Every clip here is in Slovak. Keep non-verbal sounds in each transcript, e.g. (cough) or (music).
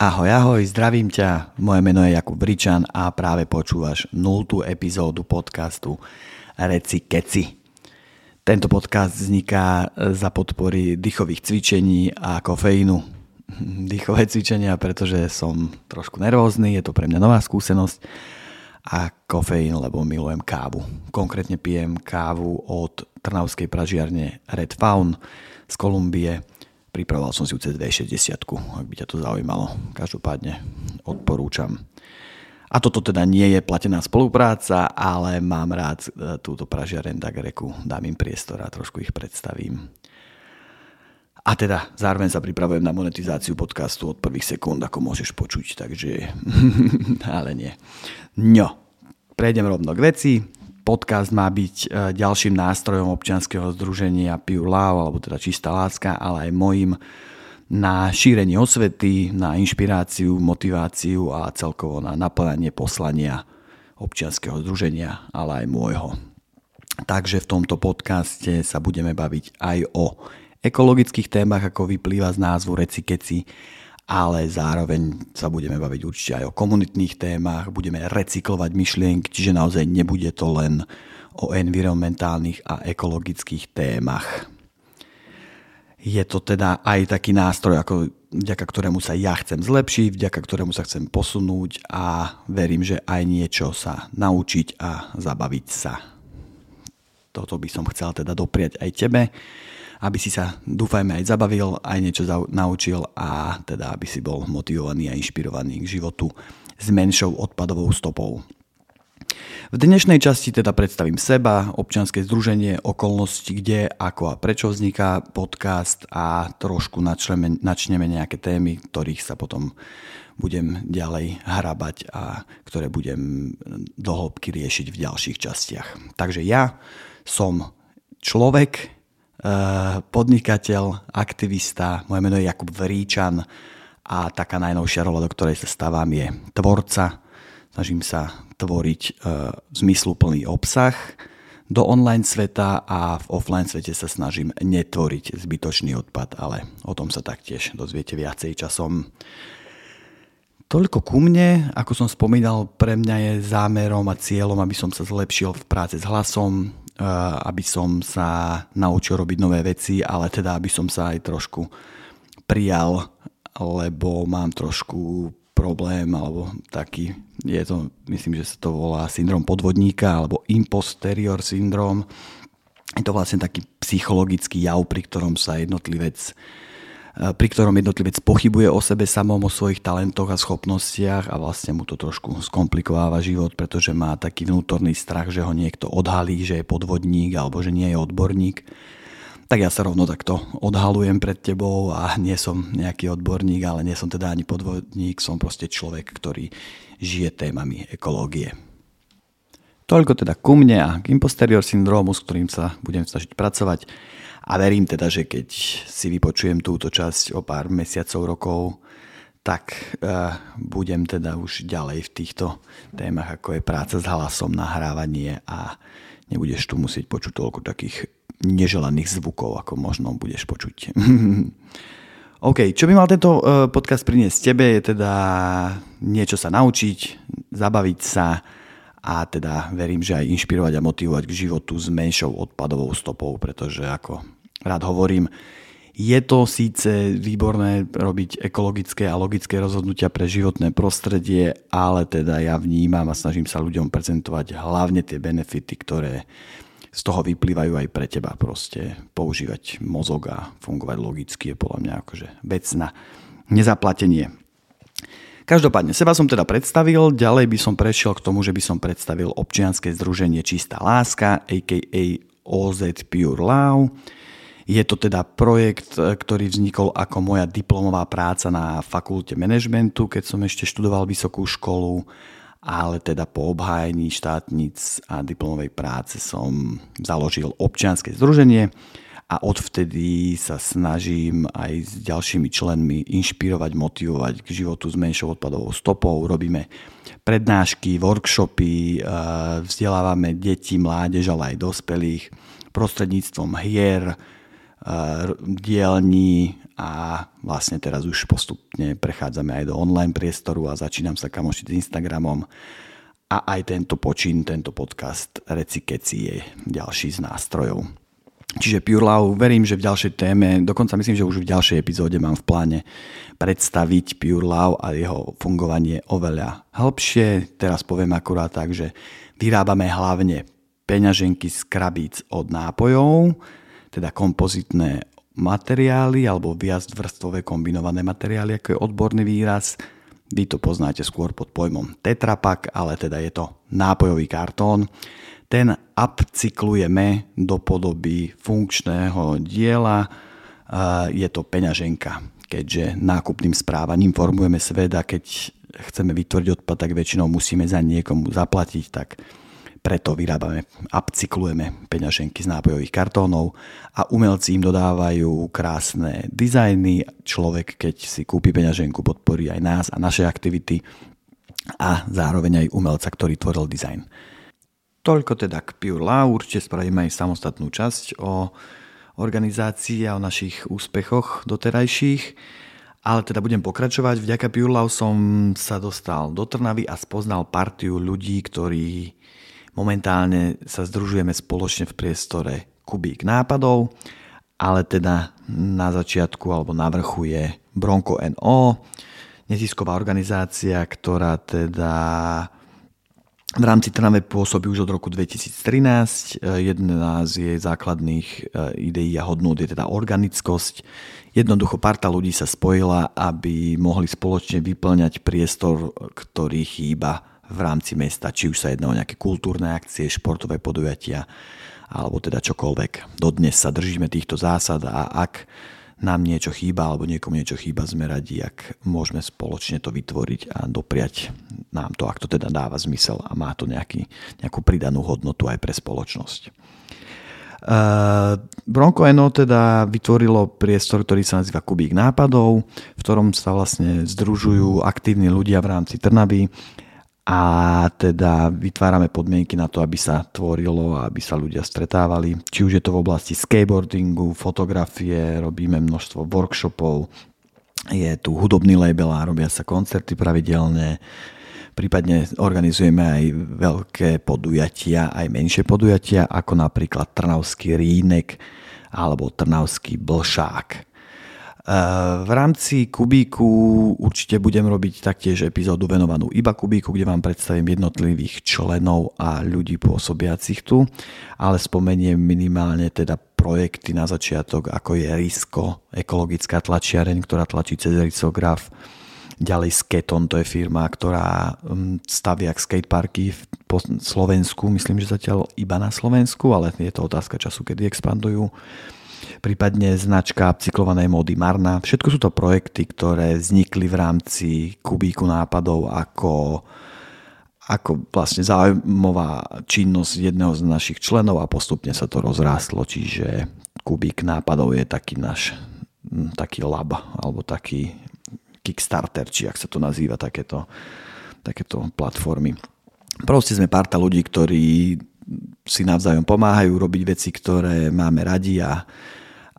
Ahoj, ahoj, zdravím ťa. Moje meno je Jakub Bričan a práve počúvaš 0. epizódu podcastu Reci Keci. Tento podcast vzniká za podpory dýchových cvičení a kofeínu. (laughs) Dýchové cvičenia, pretože som trošku nervózny, je to pre mňa nová skúsenosť a kofeín, lebo milujem kávu. Konkrétne pijem kávu od Trnavskej pražiarne Red Faun z Kolumbie Pripravoval som si ju cez 260, ak by ťa to zaujímalo. Každopádne odporúčam. A toto teda nie je platená spolupráca, ale mám rád e, túto pražiareň Dagreku. Dám im priestor a trošku ich predstavím. A teda zároveň sa pripravujem na monetizáciu podcastu od prvých sekúnd, ako môžeš počuť, takže... (laughs) ale nie. No, prejdem rovno k veci podcast má byť e, ďalším nástrojom občianskeho združenia Pure Love, alebo teda Čistá láska, ale aj mojim na šírenie osvety, na inšpiráciu, motiváciu a celkovo na naplňanie poslania občianskeho združenia, ale aj môjho. Takže v tomto podcaste sa budeme baviť aj o ekologických témach, ako vyplýva z názvu Reci Keci, ale zároveň sa budeme baviť určite aj o komunitných témach, budeme recyklovať myšlienky, čiže naozaj nebude to len o environmentálnych a ekologických témach. Je to teda aj taký nástroj, ako, vďaka ktorému sa ja chcem zlepšiť, vďaka ktorému sa chcem posunúť a verím, že aj niečo sa naučiť a zabaviť sa. Toto by som chcel teda dopriať aj tebe aby si sa, dúfajme, aj zabavil, aj niečo naučil a teda aby si bol motivovaný a inšpirovaný k životu s menšou odpadovou stopou. V dnešnej časti teda predstavím seba, občianske združenie, okolnosti, kde, ako a prečo vzniká podcast a trošku načneme, načneme nejaké témy, ktorých sa potom budem ďalej hrabať a ktoré budem dohlbky riešiť v ďalších častiach. Takže ja som človek, podnikateľ, aktivista, moje meno je Jakub Veríčan a taká najnovšia rola, do ktorej sa stávam, je tvorca. Snažím sa tvoriť eh, zmysluplný obsah do online sveta a v offline svete sa snažím netvoriť zbytočný odpad, ale o tom sa taktiež dozviete viacej časom. Toľko ku mne, ako som spomínal, pre mňa je zámerom a cieľom, aby som sa zlepšil v práci s hlasom, Eh, aby som sa naučil robiť nové veci, ale teda aby som sa aj trošku prijal, lebo mám trošku problém, alebo taký, je to, myslím, že sa to volá syndrom podvodníka, alebo imposterior syndrom. Je to vlastne taký psychologický jav, pri ktorom sa jednotlivec Eh, pri ktorom jednotlivec pochybuje o sebe samom, o svojich talentoch a schopnostiach a vlastne mu to trošku skomplikováva život, pretože má taký vnútorný strach, že ho niekto odhalí, že je podvodník alebo že nie je odborník. Tak ja sa rovno takto odhalujem pred tebou a nie som nejaký odborník, ale nie som teda ani podvodník, som proste človek, ktorý žije témami ekológie. Toľko teda ku mne a k imposterior syndromu, s ktorým sa budem snažiť pracovať. A verím teda, že keď si vypočujem túto časť o pár mesiacov, rokov, tak uh, budem teda už ďalej v týchto témach, ako je práca s hlasom, nahrávanie a nebudeš tu musieť počuť toľko takých neželaných zvukov, ako možno budeš počuť. (laughs) OK, čo by mal tento uh, podcast priniesť tebe, je teda niečo sa naučiť, zabaviť sa, a teda verím, že aj inšpirovať a motivovať k životu s menšou odpadovou stopou, pretože ako rád hovorím, je to síce výborné robiť ekologické a logické rozhodnutia pre životné prostredie, ale teda ja vnímam a snažím sa ľuďom prezentovať hlavne tie benefity, ktoré z toho vyplývajú aj pre teba. Proste používať mozog a fungovať logicky je podľa mňa akože vec na nezaplatenie. Každopádne, seba som teda predstavil, ďalej by som prešiel k tomu, že by som predstavil občianske združenie Čistá láska, aka OZ Pure Love je to teda projekt, e, ktorý vznikol ako moja diplomová práca na fakulte manažmentu, keď som ešte študoval vysokú školu, ale teda po obhájení štátnic a diplomovej práce som založil občianske združenie a odvtedy sa snažím aj s ďalšími členmi inšpirovať, motivovať k životu s menšou odpadovou stopou. Robíme prednášky, workshopy, e, vzdelávame deti, mládež, ale aj dospelých prostredníctvom hier, dielní a vlastne teraz už postupne prechádzame aj do online priestoru a začínam sa kamošiť s Instagramom a aj tento počin, tento podcast Reci Keci je ďalší z nástrojov. Čiže Pure Love, verím, že v ďalšej téme, dokonca myslím, že už v ďalšej epizóde mám v pláne predstaviť Pure Love a jeho fungovanie oveľa hĺbšie. Teraz poviem akurát tak, že vyrábame hlavne peňaženky z krabíc od nápojov, teda kompozitné materiály alebo viacvrstvové kombinované materiály, ako je odborný výraz. Vy to poznáte skôr pod pojmom tetrapak, ale teda je to nápojový kartón. Ten upcyklujeme do podoby funkčného diela. Je to peňaženka, keďže nákupným správaním formujeme svet a keď chceme vytvoriť odpad, tak väčšinou musíme za niekomu zaplatiť, tak preto vyrábame, upcyklujeme peňaženky z nápojových kartónov a umelci im dodávajú krásne dizajny. Človek, keď si kúpi peňaženku, podporí aj nás a naše aktivity a zároveň aj umelca, ktorý tvoril dizajn. Toľko teda k Pure Law, určite spravíme aj samostatnú časť o organizácii a o našich úspechoch doterajších. Ale teda budem pokračovať. Vďaka Pure Law som sa dostal do Trnavy a spoznal partiu ľudí, ktorí Momentálne sa združujeme spoločne v priestore Kubík nápadov, ale teda na začiatku alebo na vrchu je Bronco NO, nezisková organizácia, ktorá teda v rámci Trnave pôsobí už od roku 2013. Jedna z jej základných e, ideí a hodnôt je teda organickosť. Jednoducho parta ľudí sa spojila, aby mohli spoločne vyplňať priestor, ktorý chýba v rámci mesta, či už sa jedná o nejaké kultúrne akcie, športové podujatia alebo teda čokoľvek. Dodnes sa držíme týchto zásad a ak nám niečo chýba alebo niekomu niečo chýba, sme radi, ak môžeme spoločne to vytvoriť a dopriať nám to, ak to teda dáva zmysel a má to nejaký, nejakú pridanú hodnotu aj pre spoločnosť. Uh, Bronco Eno teda vytvorilo priestor, ktorý sa nazýva Kubík nápadov, v ktorom sa vlastne združujú aktívni ľudia v rámci Trnavy a teda vytvárame podmienky na to, aby sa tvorilo a aby sa ľudia stretávali. Či už je to v oblasti skateboardingu, fotografie, robíme množstvo workshopov, je tu hudobný label a robia sa koncerty pravidelne, prípadne organizujeme aj veľké podujatia, aj menšie podujatia, ako napríklad Trnavský rínek alebo Trnavský blšák. V rámci Kubíku určite budem robiť taktiež epizódu venovanú iba Kubíku, kde vám predstavím jednotlivých členov a ľudí pôsobiacich tu, ale spomeniem minimálne teda projekty na začiatok, ako je Risko, ekologická tlačiareň, ktorá tlačí cez risograf, ďalej Sketon, to je firma, ktorá mm, stavia skateparky po Slovensku, myslím, že zatiaľ iba na Slovensku, ale je to otázka času, kedy expandujú prípadne značka cyklovanej módy Marna. Všetko sú to projekty, ktoré vznikli v rámci kubíku nápadov ako, ako vlastne zaujímavá činnosť jedného z našich členov a postupne sa to rozrástlo, čiže kubík nápadov je taký náš taký lab alebo taký Kickstarter, či ak sa to nazýva, takéto, takéto platformy. Proste sme parta ľudí, ktorí si navzájom pomáhajú robiť veci, ktoré máme radi a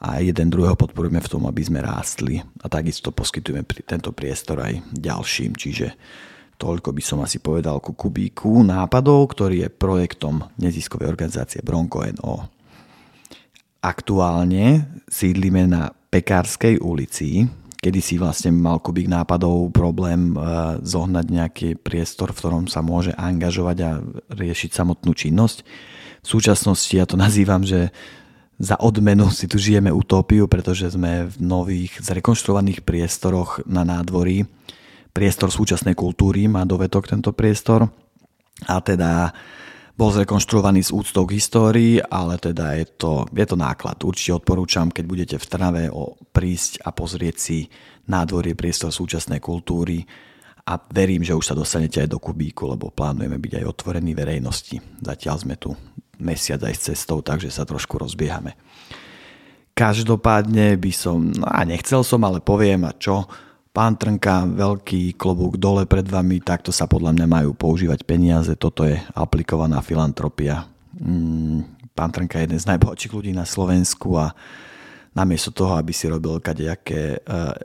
a jeden druhého podporujeme v tom, aby sme rástli a takisto poskytujeme tento priestor aj ďalším, čiže toľko by som asi povedal ku Kubíku nápadov, ktorý je projektom neziskovej organizácie Bronco NO. Aktuálne sídlime na Pekárskej ulici, kedy si vlastne mal Kubík nápadov problém e, zohnať nejaký priestor, v ktorom sa môže angažovať a riešiť samotnú činnosť. V súčasnosti ja to (laughs) nazývam, že za odmenu si tu žijeme utópiu, pretože sme v nových zrekonštruovaných priestoroch na nádvorí. Priestor súčasnej kultúry má dovetok tento priestor a teda bol zrekonštruovaný s úctou k histórii, ale teda je to, je to náklad. Určite odporúčam, keď budete v Trnave o prísť a pozrieť si nádvorie priestor súčasnej kultúry a verím, že už sa dostanete aj do Kubíku, lebo plánujeme byť aj otvorení verejnosti. Zatiaľ sme tu mesiac aj s cestou, takže sa trošku rozbiehame. Každopádne by som, no a nechcel som, ale poviem a čo, pán Trnka, veľký klobúk dole pred vami, takto sa podľa mňa majú používať peniaze, toto je aplikovaná filantropia. Mm, pán Trnka je jeden z najbohatších ľudí na Slovensku a namiesto toho, aby si robil kadejaké uh,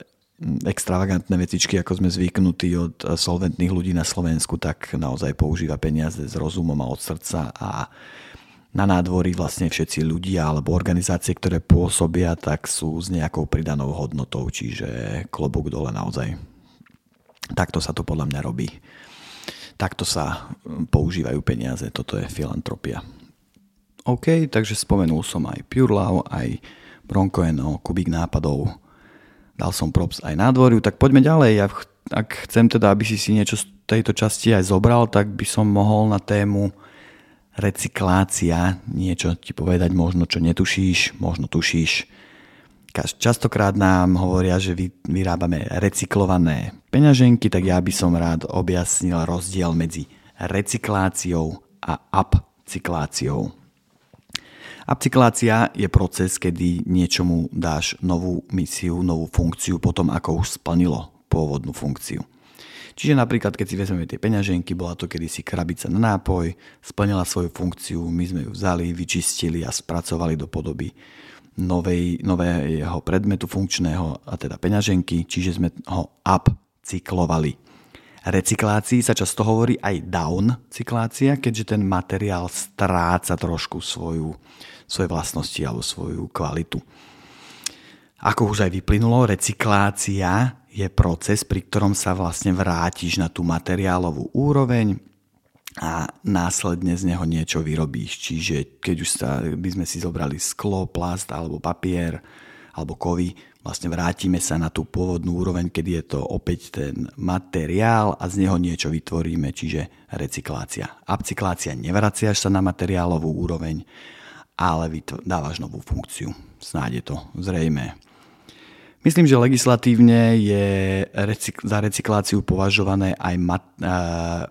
extravagantné vecičky, ako sme zvyknutí od solventných ľudí na Slovensku, tak naozaj používa peniaze s rozumom a od srdca a na nádvorí vlastne všetci ľudia alebo organizácie, ktoré pôsobia, tak sú s nejakou pridanou hodnotou, čiže klobúk dole naozaj. Takto sa to podľa mňa robí. Takto sa používajú peniaze, toto je filantropia. OK, takže spomenul som aj Pure Love, aj Broncoeno, kubík nápadov, dal som props aj nádvoriu, tak poďme ďalej. Ja, ak chcem teda, aby si si niečo z tejto časti aj zobral, tak by som mohol na tému recyklácia niečo ti povedať, možno čo netušíš, možno tušíš. Častokrát nám hovoria, že vyrábame recyklované peňaženky, tak ja by som rád objasnil rozdiel medzi recykláciou a upcykláciou. Upcyklácia je proces, kedy niečomu dáš novú misiu, novú funkciu potom, ako už splnilo pôvodnú funkciu. Čiže napríklad, keď si vezmeme tie peňaženky, bola to kedysi krabica na nápoj, splnila svoju funkciu, my sme ju vzali, vyčistili a spracovali do podoby novej, nového predmetu funkčného, a teda peňaženky, čiže sme ho upcyklovali. Recyklácii sa často hovorí aj down cyklácia, keďže ten materiál stráca trošku svoju svoje vlastnosti alebo svoju kvalitu. Ako už aj vyplynulo, recyklácia je proces, pri ktorom sa vlastne vrátiš na tú materiálovú úroveň a následne z neho niečo vyrobíš. Čiže keď už sa, by sme si zobrali sklo, plast alebo papier alebo kovy, vlastne vrátime sa na tú pôvodnú úroveň, kedy je to opäť ten materiál a z neho niečo vytvoríme, čiže recyklácia. Upcyklácia nevraciaš sa na materiálovú úroveň, ale dávaš novú funkciu. Snáď je to zrejme. Myslím, že legislatívne je za recykláciu považované aj mat-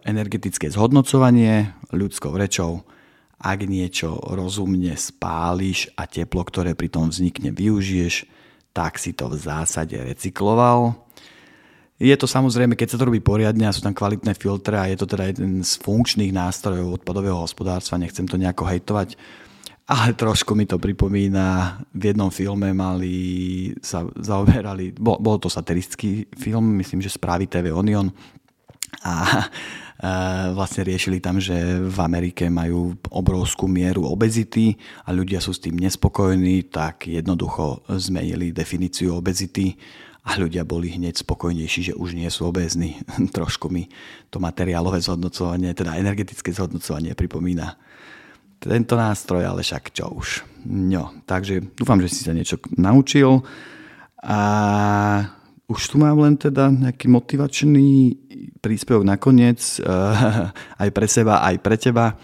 energetické zhodnocovanie ľudskou rečou. Ak niečo rozumne spáliš a teplo, ktoré pri tom vznikne, využiješ, tak si to v zásade recykloval. Je to samozrejme, keď sa to robí poriadne a sú tam kvalitné filtre a je to teda jeden z funkčných nástrojov odpadového hospodárstva, nechcem to nejako hejtovať, ale trošku mi to pripomína, v jednom filme mali, sa zaoberali, bol, bol to satirický film, myslím, že správy TV Onion a vlastne riešili tam, že v Amerike majú obrovskú mieru obezity a ľudia sú s tým nespokojní, tak jednoducho zmenili definíciu obezity a ľudia boli hneď spokojnejší, že už nie sú obézni. (laughs) Trošku mi to materiálové zhodnocovanie, teda energetické zhodnocovanie pripomína tento nástroj, ale však čo už. No, takže dúfam, že si sa niečo naučil a už tu mám len teda nejaký motivačný príspevok nakoniec, (laughs) aj pre seba, aj pre teba.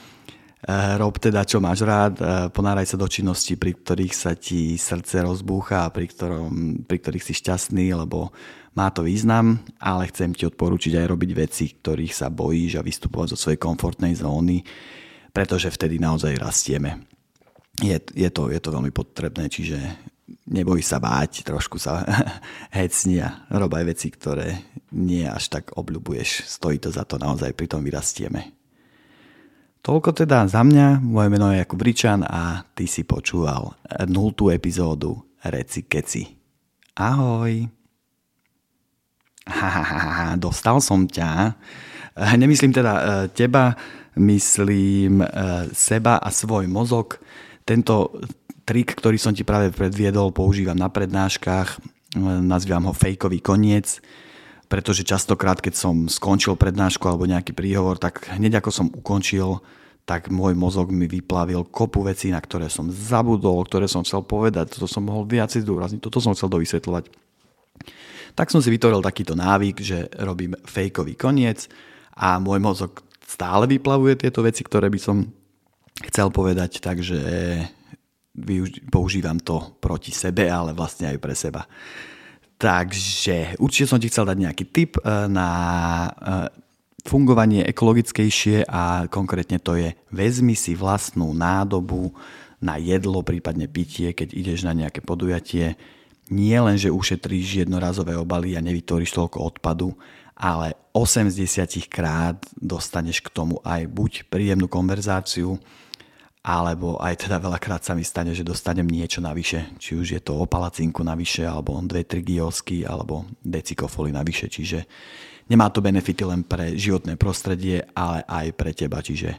Rob teda, čo máš rád, ponáraj sa do činnosti, pri ktorých sa ti srdce rozbúcha a pri, ktorom, pri ktorých si šťastný, lebo má to význam, ale chcem ti odporúčiť aj robiť veci, ktorých sa bojíš a vystupovať zo svojej komfortnej zóny pretože vtedy naozaj rastieme. Je, je, to, je to veľmi potrebné, čiže neboj sa báť, trošku sa (laughs) hecni a rob aj veci, ktoré nie až tak obľubuješ. Stojí to za to, naozaj pri tom vyrastieme. Toľko teda za mňa, moje meno je Jakub Ričan a ty si počúval nultú epizódu Reci Keci. Ahoj! Ha, ha, ha, ha, dostal som ťa. Nemyslím teda e, teba, myslím e, seba a svoj mozog. Tento trik, ktorý som ti práve predviedol, používam na prednáškach, nazývam ho fejkový koniec, pretože častokrát, keď som skončil prednášku alebo nejaký príhovor, tak hneď ako som ukončil, tak môj mozog mi vyplavil kopu vecí, na ktoré som zabudol, ktoré som chcel povedať, toto som mohol viac zdôrazniť, toto som chcel dovysvetľovať. Tak som si vytvoril takýto návyk, že robím fejkový koniec a môj mozog stále vyplavuje tieto veci, ktoré by som chcel povedať, takže používam to proti sebe, ale vlastne aj pre seba. Takže určite som ti chcel dať nejaký tip eh, na eh, fungovanie ekologickejšie a konkrétne to je vezmi si vlastnú nádobu na jedlo, prípadne pitie, keď ideš na nejaké podujatie. Nie len, že ušetríš jednorazové obaly a nevytvoríš toľko odpadu, ale 80 krát dostaneš k tomu aj buď príjemnú konverzáciu, alebo aj teda veľakrát sa mi stane, že dostanem niečo navyše, či už je to o palacinku navyše, alebo 2-3 giosky, alebo decikofoly navyše, čiže nemá to benefity len pre životné prostredie, ale aj pre teba, čiže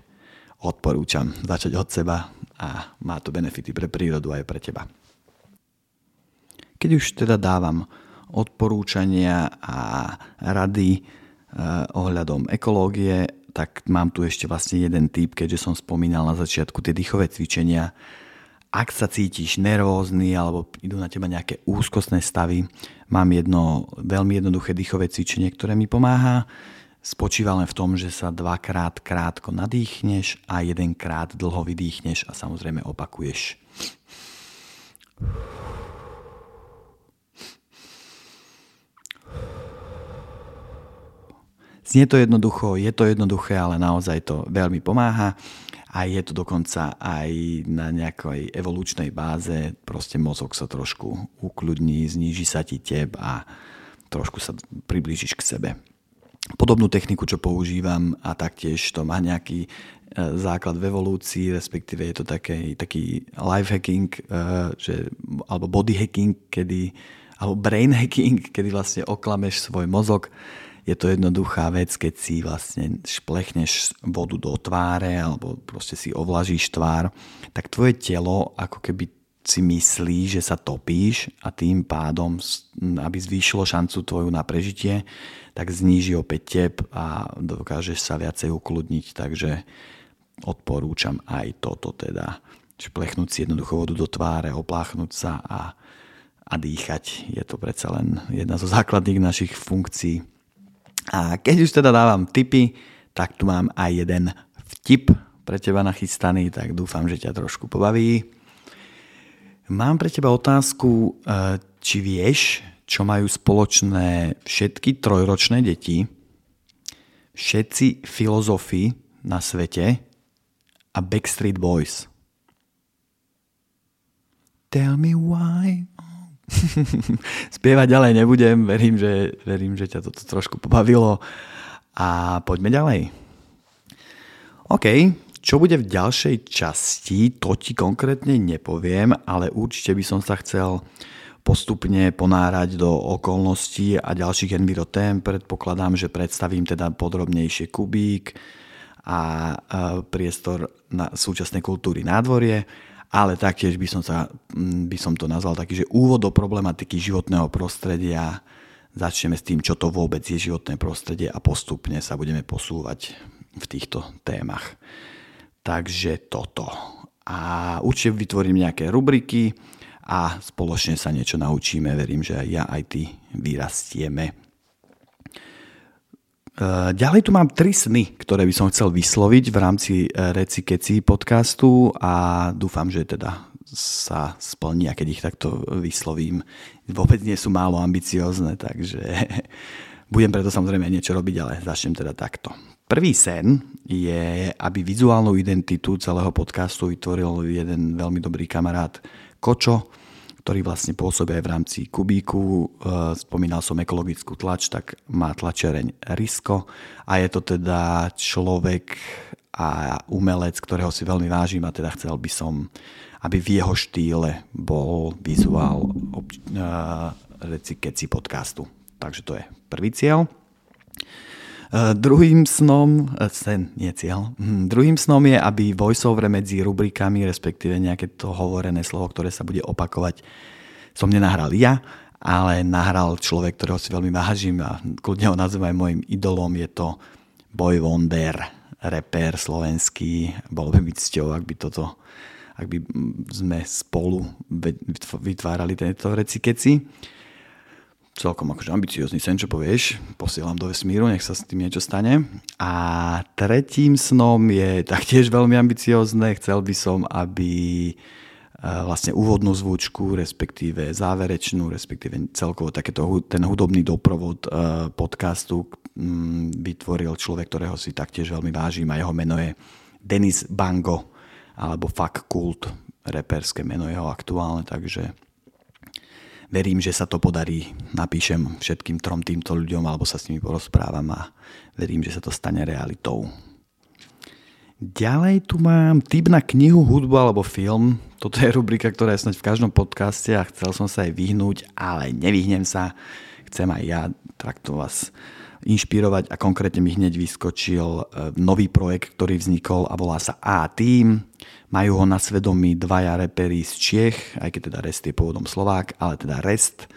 odporúčam začať od seba a má to benefity pre prírodu aj pre teba. Keď už teda dávam odporúčania a rady eh, ohľadom ekológie, tak mám tu ešte vlastne jeden typ, keďže som spomínal na začiatku tie dýchové cvičenia. Ak sa cítiš nervózny alebo idú na teba nejaké úzkostné stavy, mám jedno veľmi jednoduché dýchové cvičenie, ktoré mi pomáha. Spočíva len v tom, že sa dvakrát krátko nadýchneš a jedenkrát dlho vydýchneš a samozrejme opakuješ. Znie to jednoducho, je to jednoduché, ale naozaj to veľmi pomáha. A je to dokonca aj na nejakej evolučnej báze, proste mozog sa trošku ukľudní, zníži sa ti teb a trošku sa priblížiš k sebe. Podobnú techniku, čo používam a taktiež to má nejaký e, základ v evolúcii, respektíve je to taký life hacking, e, že, alebo body hacking, kedy, alebo brain hacking, kedy vlastne oklameš svoj mozog je to jednoduchá vec, keď si vlastne šplechneš vodu do tváre alebo proste si ovlažíš tvár, tak tvoje telo ako keby si myslí, že sa topíš a tým pádom, aby zvýšilo šancu tvoju na prežitie, tak zníži opäť tep a dokážeš sa viacej ukludniť, takže odporúčam aj toto teda. Šplechnúť si jednoducho vodu do tváre, opláchnuť sa a, a dýchať. Je to predsa len jedna zo základných našich funkcií. A keď už teda dávam tipy, tak tu mám aj jeden vtip pre teba nachystaný, tak dúfam, že ťa trošku pobaví. Mám pre teba otázku, e, či vieš, čo majú spoločné všetky trojročné deti, všetci filozofi na svete a Backstreet Boys. Tell me why. (laughs) Spievať ďalej nebudem, verím že, verím, že ťa toto trošku pobavilo a poďme ďalej. OK, čo bude v ďalšej časti, to ti konkrétne nepoviem, ale určite by som sa chcel postupne ponárať do okolností a ďalších envirotém. Predpokladám, že predstavím teda podrobnejšie kubík a priestor na súčasnej kultúry nádvorie ale taktiež by som, sa, mm, by som to nazval taký, že úvod do problematiky životného prostredia. Začneme s tým, čo to vôbec je životné prostredie a postupne sa budeme posúvať v týchto témach. Takže toto. A určite vytvorím nejaké rubriky a spoločne sa niečo naučíme. Verím, že aj ja, aj ty vyrastieme. Eh, ďalej tu mám tri sny, ktoré by som chcel vysloviť v rámci eh, Reci Keci podcastu a dúfam, že teda sa splní a keď ich takto vyslovím. Vôbec nie sú málo ambiciozne, takže (laughs) budem preto samozrejme niečo robiť, ale začnem teda takto. Prvý sen je, aby vizuálnu identitu celého podcastu vytvoril jeden veľmi dobrý kamarát Kočo, ktorý vlastne pôsobí aj v rámci Kubíku. E, spomínal som ekologickú tlač, tak má tlačereň Risko a je to teda človek a umelec, ktorého si veľmi vážim a teda chcel by som, aby v jeho štýle bol vizuál uh, reci keci podcastu. Takže to je prvý cieľ. Uh, druhým snom, uh, sen, nie cieľ, hm, druhým snom je, aby voiceover medzi rubrikami, respektíve nejaké to hovorené slovo, ktoré sa bude opakovať, som nenahral ja, ale nahral človek, ktorého si veľmi vážim a kľudne ho nazývam aj môjim idolom, je to Boy Wonder reper slovenský. Bolo by byť cťou, ak by toto ak by sme spolu vytvárali tento reci keci. Celkom akože ambiciózny sen, čo povieš. Posielam do vesmíru, nech sa s tým niečo stane. A tretím snom je taktiež veľmi ambiciózne. Chcel by som, aby vlastne úvodnú zvučku, respektíve záverečnú, respektíve celkovo takéto, ten hudobný doprovod podcastu vytvoril človek, ktorého si taktiež veľmi vážim a jeho meno je Denis Bango alebo Fuck Kult, reperské meno jeho aktuálne, takže verím, že sa to podarí. Napíšem všetkým trom týmto ľuďom alebo sa s nimi porozprávam a verím, že sa to stane realitou. Ďalej tu mám tip na knihu, hudbu alebo film. Toto je rubrika, ktorá je snáď v každom podcaste a chcel som sa aj vyhnúť, ale nevyhnem sa. Chcem aj ja takto vás inšpirovať a konkrétne mi hneď vyskočil e, nový projekt, ktorý vznikol a volá sa A-Team. Majú ho na svedomí dvaja repery z Čiech, aj keď teda Rest je pôvodom Slovák, ale teda Rest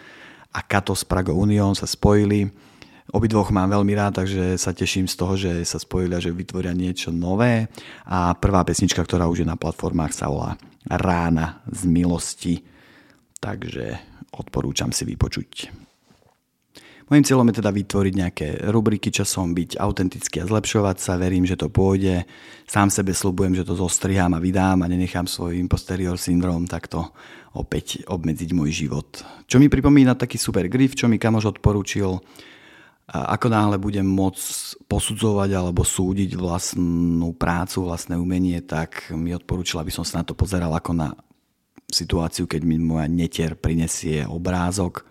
a Kato z Prago Union sa spojili. Obidvoch mám veľmi rád, takže sa teším z toho, že sa spojili a že vytvoria niečo nové. A prvá pesnička, ktorá už je na platformách, sa volá Rána z milosti. Takže odporúčam si vypočuť. Mojím cieľom je teda vytvoriť nejaké rubriky časom, byť autentický a zlepšovať sa. Verím, že to pôjde. Sám sebe slubujem, že to zostrihám a vydám a nenechám svoj imposterior syndrom takto opäť obmedziť môj život. Čo mi pripomína taký super grif, čo mi kamož odporúčil. A ako náhle budem môcť posudzovať alebo súdiť vlastnú prácu, vlastné umenie, tak mi odporúčil, aby som sa na to pozeral ako na situáciu, keď mi moja netier prinesie obrázok,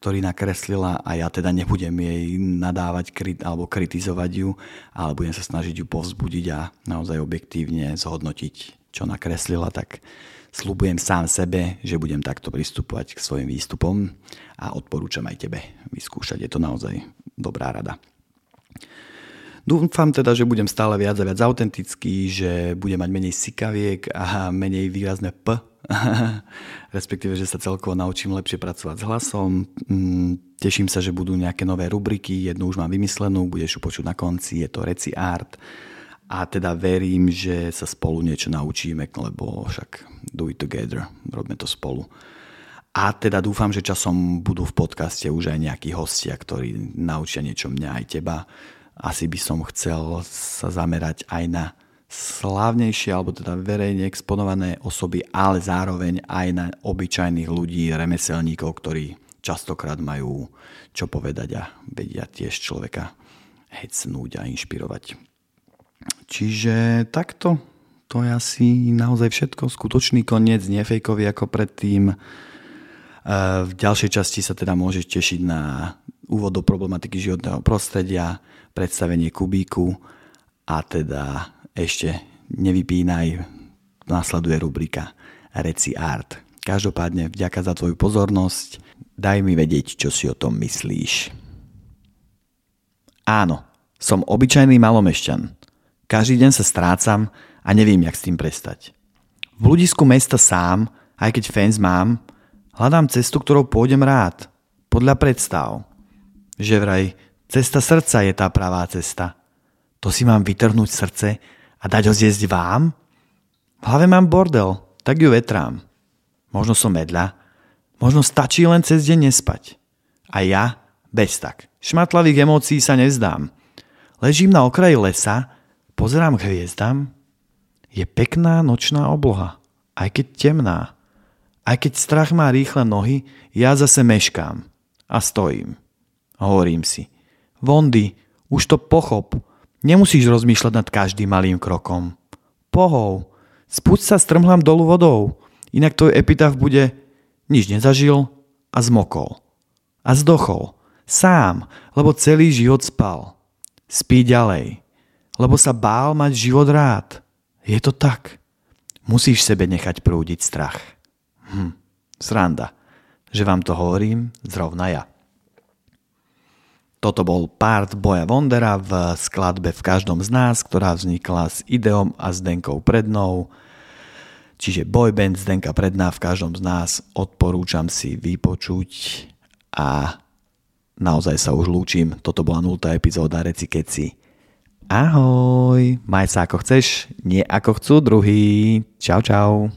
ktorý nakreslila a ja teda nebudem jej nadávať alebo kritizovať ju, ale budem sa snažiť ju povzbudiť a naozaj objektívne zhodnotiť, čo nakreslila, tak slúbujem sám sebe, že budem takto pristupovať k svojim výstupom a odporúčam aj tebe vyskúšať. Je to naozaj dobrá rada. Dúfam teda, že budem stále viac a viac autentický, že budem mať menej sikaviek a menej výrazné P (laughs) respektíve, že sa celkovo naučím lepšie pracovať s hlasom. Mm, teším sa, že budú nejaké nové rubriky, jednu už mám vymyslenú, budeš ju počuť na konci, je to Reci Art. A teda verím, že sa spolu niečo naučíme, lebo však do it together, robíme to spolu. A teda dúfam, že časom budú v podcaste už aj nejakí hostia, ktorí naučia niečo mňa aj teba. Asi by som chcel sa zamerať aj na slávnejšie alebo teda verejne exponované osoby, ale zároveň aj na obyčajných ľudí, remeselníkov, ktorí častokrát majú čo povedať a vedia tiež človeka hecnúť a inšpirovať. Čiže takto, to je asi naozaj všetko. Skutočný koniec, nefejkový ako predtým. E, v ďalšej časti sa teda môžeš tešiť na úvod do problematiky životného prostredia, predstavenie kubíku a teda ešte nevypínaj, následuje rubrika Reci Art. Každopádne vďaka za tvoju pozornosť, daj mi vedieť, čo si o tom myslíš. Áno, som obyčajný malomešťan. Každý deň sa strácam a neviem, jak s tým prestať. V ľudisku mesta sám, aj keď fans mám, hľadám cestu, ktorou pôjdem rád, podľa predstav. Že vraj, cesta srdca je tá pravá cesta. To si mám vytrhnúť srdce a dať ho zjesť vám? V hlave mám bordel, tak ju vetrám. Možno som medľa, možno stačí len cez deň nespať. A ja bez tak. Šmatlavých emócií sa nezdám. Ležím na okraji lesa, pozerám k hviezdam. Je pekná nočná obloha, aj keď temná. Aj keď strach má rýchle nohy, ja zase meškám a stojím. Hovorím si, Vondy, už to pochop, Nemusíš rozmýšľať nad každým malým krokom. Pohov, spúť sa strmhlám dolu vodou, inak tvoj epitaf bude nič nezažil a zmokol. A zdochol. Sám, lebo celý život spal. Spí ďalej, lebo sa bál mať život rád. Je to tak. Musíš sebe nechať prúdiť strach. Hm, sranda, že vám to hovorím zrovna ja. Toto bol part Boja Vondera v skladbe V každom z nás, ktorá vznikla s Ideom a Zdenkou Prednou. Čiže boyband Zdenka Predná v každom z nás odporúčam si vypočuť a naozaj sa už lúčim. Toto bola 0. epizóda Reci Keci. Ahoj, maj sa ako chceš, nie ako chcú druhý. Čau, čau.